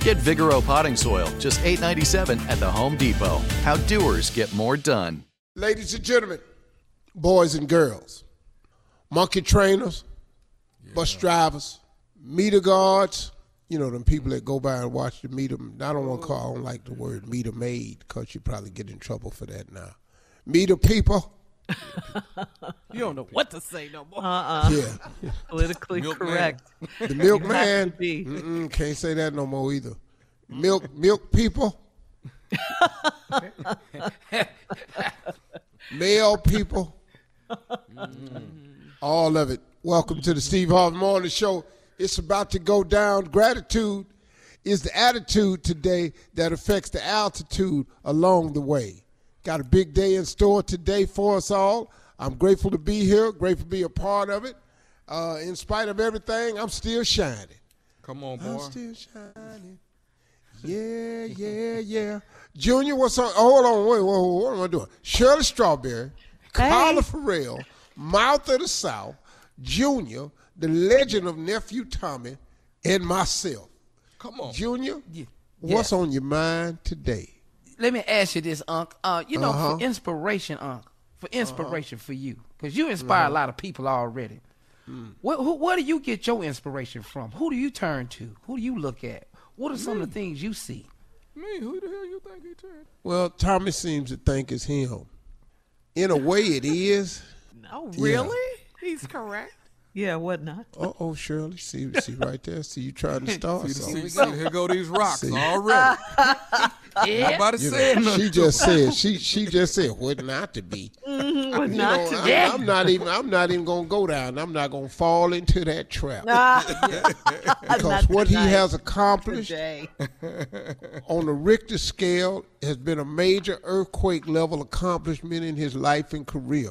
Get Vigoro potting soil, just $8.97 at the Home Depot. How doers get more done. Ladies and gentlemen, boys and girls, monkey trainers, bus drivers, meter guards, you know, them people that go by and watch the meter. I don't want to call, I don't like the word meter maid because you probably get in trouble for that now. Meter people. You don't know what to say no more. Uh-uh. Yeah. Politically Milkman. correct. The milkman. Mm-mm, can't say that no more either. Milk, milk people. Male people. Mm-hmm. All of it. Welcome to the Steve Harvey Morning Show. It's about to go down. Gratitude is the attitude today that affects the altitude along the way. Got a big day in store today for us all. I'm grateful to be here, grateful to be a part of it. Uh, in spite of everything, I'm still shining. Come on, boy. I'm still shining. Yeah, yeah, yeah. Junior, what's on? Hold on, wait, wait, wait, what am I doing? Shirley Strawberry, Carla Ferrell, Mouth of the South, Junior, the legend of Nephew Tommy, and myself. Come on. Junior, Yeah. what's Yeah. on your mind today? Let me ask you this, Unc. Uh, you know, Uh-huh. for inspiration, Unc. For inspiration for you, because you inspire Uh-huh. a lot of people already. Hmm. Where, who, where do you get your inspiration from? Who do you turn to? Who do you look at? What are some of the things you see? Me? Who the hell you think he turned? Well, Tommy seems to think it's him. In a way, it is. No, Yeah. really? He's correct. Yeah, what not? Uh oh, Shirley. See, see right there. See you trying to start See, something. see, see, here go these rocks See. already. Nobody You said nothing. she just said she she just said what not to be. Not know, to I'm, I'm not even I'm not even gonna go down. I'm not gonna fall into that trap ah. because Not what he has accomplished today. on the Richter scale has been a major earthquake level accomplishment in his life and career.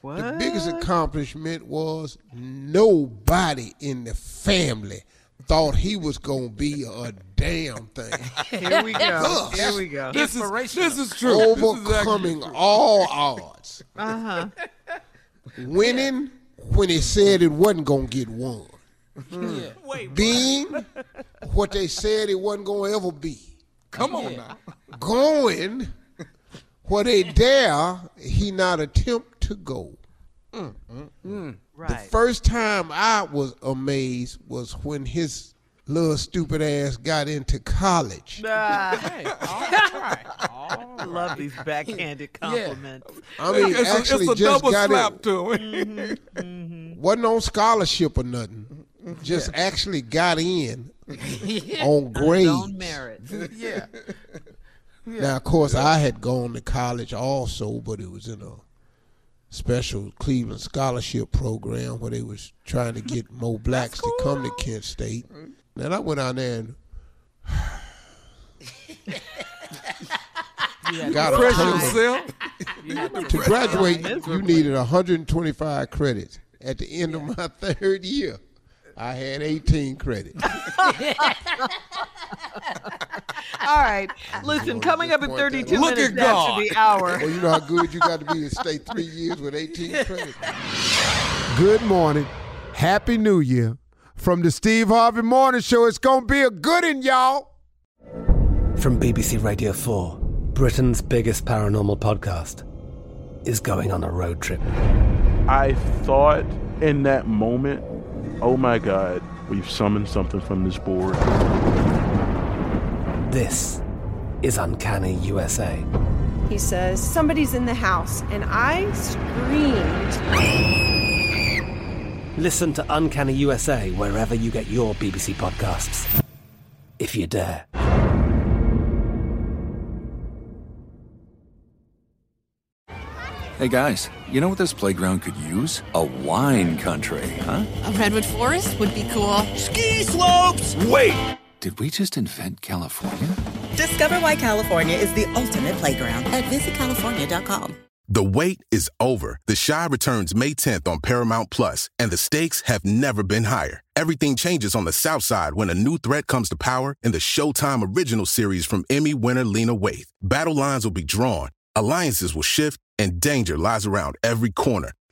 What? The biggest accomplishment was nobody in the family thought he was gonna be a damn thing. Here we go. Here we go. This is, this is true. This is actually Overcoming true. all odds. Uh huh. winning when they said it wasn't gonna get won. Wait, Being what they said it wasn't gonna ever be. Come on now. Going where they dare he not attempt to go. Mm-hmm. Mm. The Right. first time I was amazed was when his little stupid ass got into college. Ah, hey, all right. I love these backhanded compliments. I mean, it's, a, actually it's a just double got slap it. to him. Mm-hmm. Mm-hmm. Wasn't on scholarship or nothing. Just actually got in on grades. On merit. yeah. Now, of course, I had gone to college also, but it was in a special Cleveland scholarship program where they was trying to get more blacks to come to Kent State. And I went out there and got a Press total. yourself. To graduate, you needed 125 credits. At the end of my third year, I had 18 credits. All right. Listen, coming up in 32 Look minutes at God. after the hour. Well, you know how good you got to be to stay three years with 18 credits. Good morning. Happy New Year. From the Steve Harvey Morning Show, it's going to be a good one, y'all. From BBC Radio 4, Britain's biggest paranormal podcast is going on a road trip. I thought in that moment, oh my God, we've summoned something from this board. This is Uncanny USA. He says, Somebody's in the house, and I screamed. Listen to Uncanny USA wherever you get your BBC podcasts, if you dare. Hey guys, you know what this playground could use? A wine country, huh? A redwood forest would be cool. Ski slopes! Wait! Did we just invent California? Discover why California is the ultimate playground at visitcalifornia.com. The wait is over. The Chi returns May 10th on Paramount Plus, and the stakes have never been higher. Everything changes on the South Side when a new threat comes to power in the Showtime original series from Emmy winner Lena Waithe. Battle lines will be drawn, alliances will shift, and danger lies around every corner,